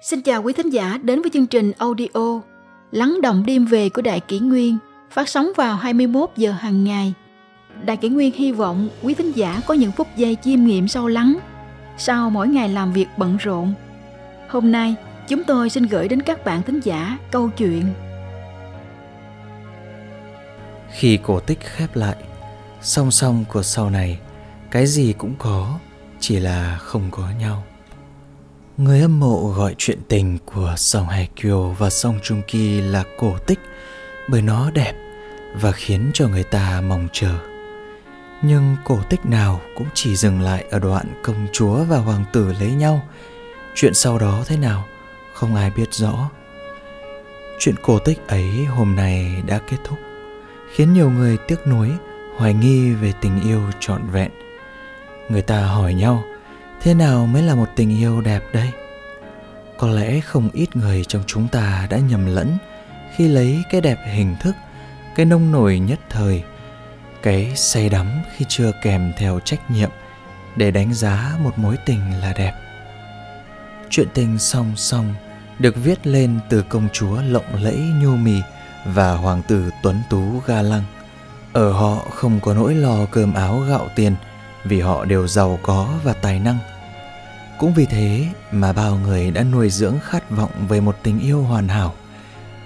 Xin chào quý thính giả đến với chương trình audio Lắng động đêm về của Đại Kỷ Nguyên phát sóng vào 21 giờ hàng ngày. Đại Kỷ Nguyên hy vọng quý thính giả có những phút giây chiêm nghiệm sâu lắng sau mỗi ngày làm việc bận rộn. Hôm nay, chúng tôi xin gửi đến các bạn thính giả câu chuyện Khi cổ tích khép lại, song song của sau này, cái gì cũng có, chỉ là không có nhau. Người hâm mộ gọi chuyện tình của sông Hải Kiều và sông Trung Ki là cổ tích bởi nó đẹp và khiến cho người ta mong chờ. Nhưng cổ tích nào cũng chỉ dừng lại ở đoạn công chúa và hoàng tử lấy nhau. Chuyện sau đó thế nào, không ai biết rõ. Chuyện cổ tích ấy hôm nay đã kết thúc, khiến nhiều người tiếc nuối, hoài nghi về tình yêu trọn vẹn. Người ta hỏi nhau, thế nào mới là một tình yêu đẹp đây? Có lẽ không ít người trong chúng ta đã nhầm lẫn khi lấy cái đẹp hình thức, cái nông nổi nhất thời, cái say đắm khi chưa kèm theo trách nhiệm để đánh giá một mối tình là đẹp. Chuyện tình song song được viết lên từ công chúa lộng lẫy nhu mì và hoàng tử tuấn tú ga lăng. Ở họ không có nỗi lo cơm áo gạo tiền vì họ đều giàu có và tài năng. Cũng vì thế mà bao người đã nuôi dưỡng khát vọng về một tình yêu hoàn hảo,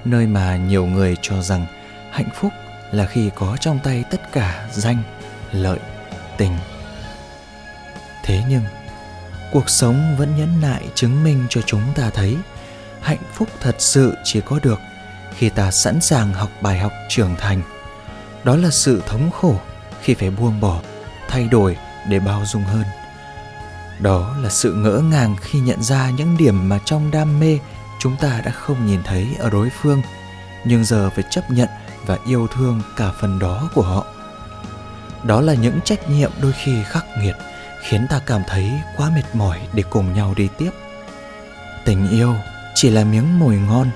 nơi mà nhiều người cho rằng hạnh phúc là khi có trong tay tất cả danh, lợi, tình. Thế nhưng, cuộc sống vẫn nhẫn nại chứng minh cho chúng ta thấy hạnh phúc thật sự chỉ có được khi ta sẵn sàng học bài học trưởng thành. Đó là sự thống khổ khi phải buông bỏ, thay đổi để bao dung hơn. Đó là sự ngỡ ngàng khi nhận ra những điểm mà trong đam mê chúng ta đã không nhìn thấy ở đối phương, nhưng giờ phải chấp nhận và yêu thương cả phần đó của họ. Đó là những trách nhiệm đôi khi khắc nghiệt, khiến ta cảm thấy quá mệt mỏi để cùng nhau đi tiếp. Tình yêu chỉ là miếng mồi ngon,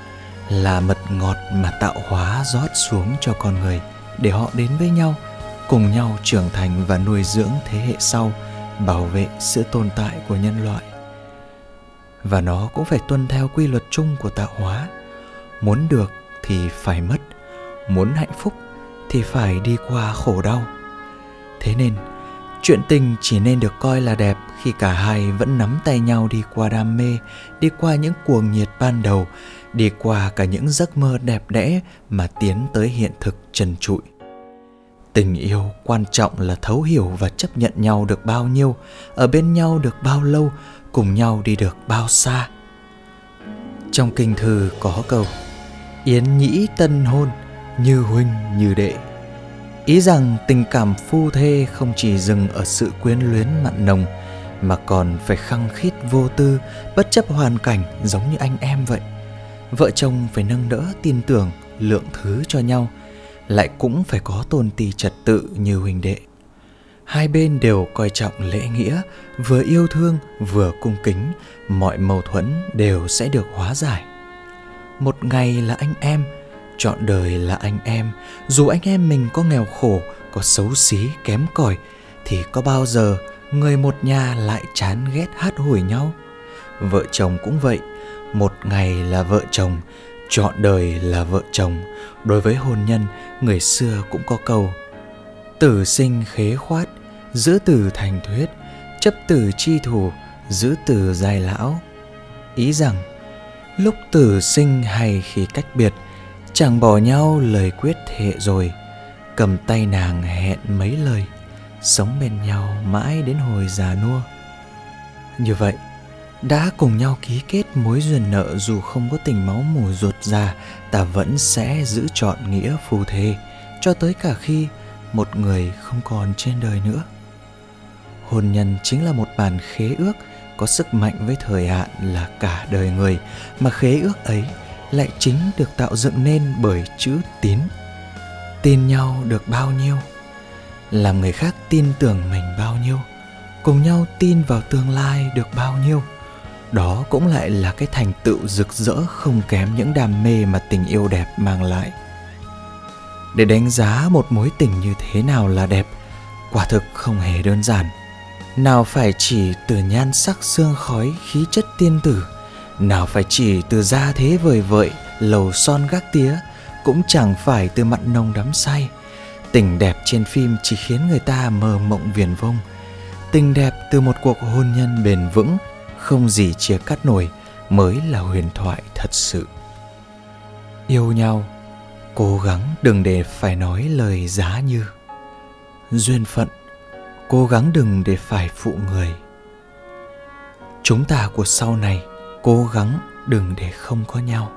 là mật ngọt mà tạo hóa rót xuống cho con người để họ đến với nhau cùng nhau trưởng thành và nuôi dưỡng thế hệ sau, bảo vệ sự tồn tại của nhân loại. Và nó cũng phải tuân theo quy luật chung của tạo hóa. Muốn được thì phải mất, muốn hạnh phúc thì phải đi qua khổ đau. Thế nên, chuyện tình chỉ nên được coi là đẹp khi cả hai vẫn nắm tay nhau đi qua đam mê, đi qua những cuồng nhiệt ban đầu, đi qua cả những giấc mơ đẹp đẽ mà tiến tới hiện thực trần trụi tình yêu quan trọng là thấu hiểu và chấp nhận nhau được bao nhiêu, ở bên nhau được bao lâu, cùng nhau đi được bao xa. Trong kinh thư có câu, yến nhĩ tân hôn, như huynh, như đệ. Ý rằng tình cảm phu thê không chỉ dừng ở sự quyến luyến mặn nồng, mà còn phải khăng khít vô tư, bất chấp hoàn cảnh giống như anh em vậy. Vợ chồng phải nâng đỡ tin tưởng, lượng thứ cho nhau lại cũng phải có tôn ti trật tự như huynh đệ. Hai bên đều coi trọng lễ nghĩa, vừa yêu thương vừa cung kính, mọi mâu thuẫn đều sẽ được hóa giải. Một ngày là anh em chọn đời là anh em. Dù anh em mình có nghèo khổ, có xấu xí, kém cỏi, thì có bao giờ người một nhà lại chán ghét hát hủi nhau? Vợ chồng cũng vậy, một ngày là vợ chồng chọn đời là vợ chồng. Đối với hôn nhân, người xưa cũng có câu, tử sinh khế khoát, giữ tử thành thuyết, chấp tử chi thủ, giữ tử dài lão. Ý rằng, lúc tử sinh hay khi cách biệt chẳng bỏ nhau lời quyết thệ rồi, cầm tay nàng hẹn mấy lời, sống bên nhau mãi đến hồi già nua. Như vậy đã cùng nhau ký kết mối duyên nợ dù không có tình máu mù ruột già, ta vẫn sẽ giữ trọn nghĩa phù thề cho tới cả khi một người không còn trên đời nữa. Hôn nhân chính là một bản khế ước có sức mạnh với thời hạn là cả đời người, mà khế ước ấy lại chính được tạo dựng nên bởi chữ tín. Tin nhau được bao nhiêu? Làm người khác tin tưởng mình bao nhiêu? Cùng nhau tin vào tương lai được bao nhiêu? Đó cũng lại là cái thành tựu rực rỡ không kém những đam mê mà tình yêu đẹp mang lại. Để đánh giá một mối tình như thế nào là đẹp, quả thực không hề đơn giản. Nào phải chỉ từ nhan sắc xương khói, khí chất tiên tử, nào phải chỉ từ gia thế vời vợi, lầu son gác tía, cũng chẳng phải từ mặn nồng đắm say. Tình đẹp trên phim chỉ khiến người ta mơ mộng viền vông. Tình đẹp từ một cuộc hôn nhân bền vững không gì chia cắt nổi mới là huyền thoại thật sự. Yêu nhau, cố gắng đừng để phải nói lời giá như. Duyên phận, cố gắng đừng để phải phụ người. Chúng ta của sau này cố gắng đừng để không có nhau.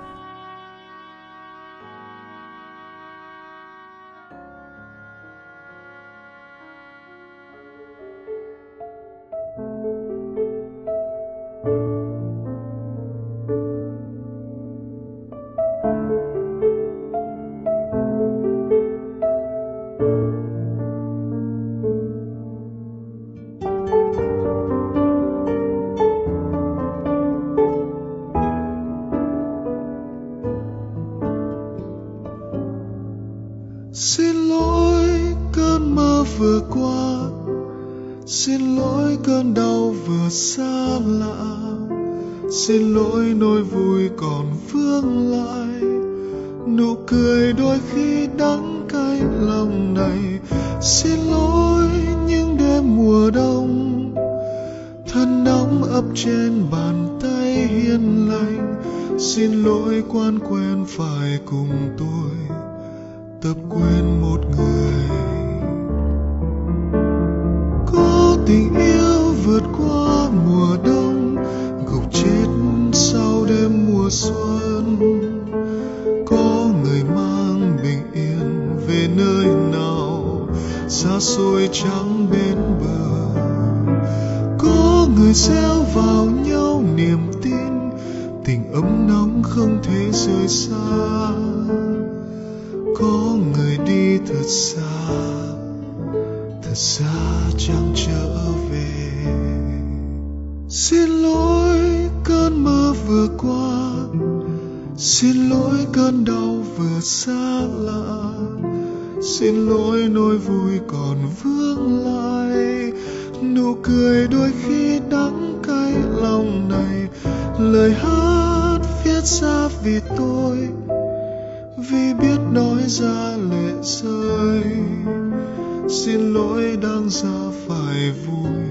Cơn đau vừa xa lạ. Xin lỗi nỗi vui còn vương lại. Nụ cười đôi khi đắng cay lòng này. Xin lỗi những đêm mùa đông. Thân nóng ấp trên bàn tay hiền lành. Xin lỗi quan quen phải cùng tôi. Tập quên một người. Có tình yêu mùa xuân. Có người mang bình yên về nơi nào? Xa xôi trắng bên bờ. Có người gieo vào nhau niềm tin. Tình ấm nóng không thể rời xa. Có người đi thật xa. Thật xa chẳng trở về. Xin lỗi cơn mơ vừa qua. Xin lỗi cơn đau vừa xa lạ. Xin lỗi nỗi vui còn vương lại. Nụ cười đôi khi đắng cay lòng này. Lời hát viết ra vì tôi, vì biết nói ra lệ rơi. Xin lỗi đang ra phải vui.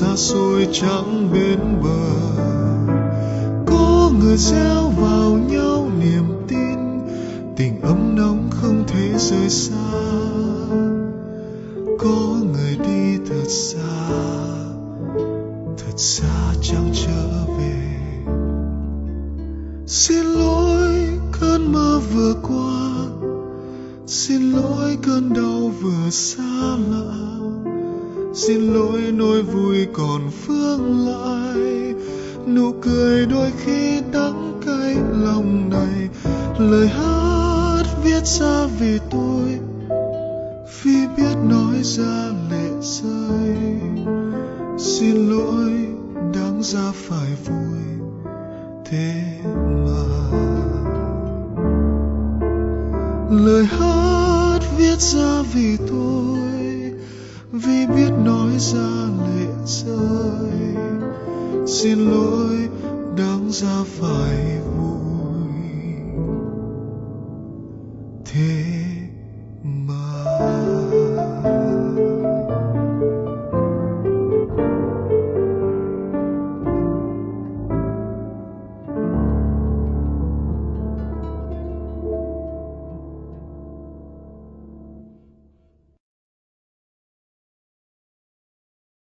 Xa xôi chẳng bên bờ. Có người gieo vào nhau niềm tin, tình ấm nóng không thể rời xa. Có người đi thật xa thật xa chẳng trở về. Xin lỗi cơn mơ vừa qua, xin lỗi cơn đau vừa xa lạ xin lỗi, nỗi vui còn phương lại. Nụ cười đôi khi đắng cay lòng này. Lời hát viết ra vì tôi vì biết nói ra lệ rơi. Xin lỗi, đáng ra phải vui thế mà. Lời hát viết ra vì tôi, vì biết ra lệ rơi. Xin lỗi đáng ra phải vui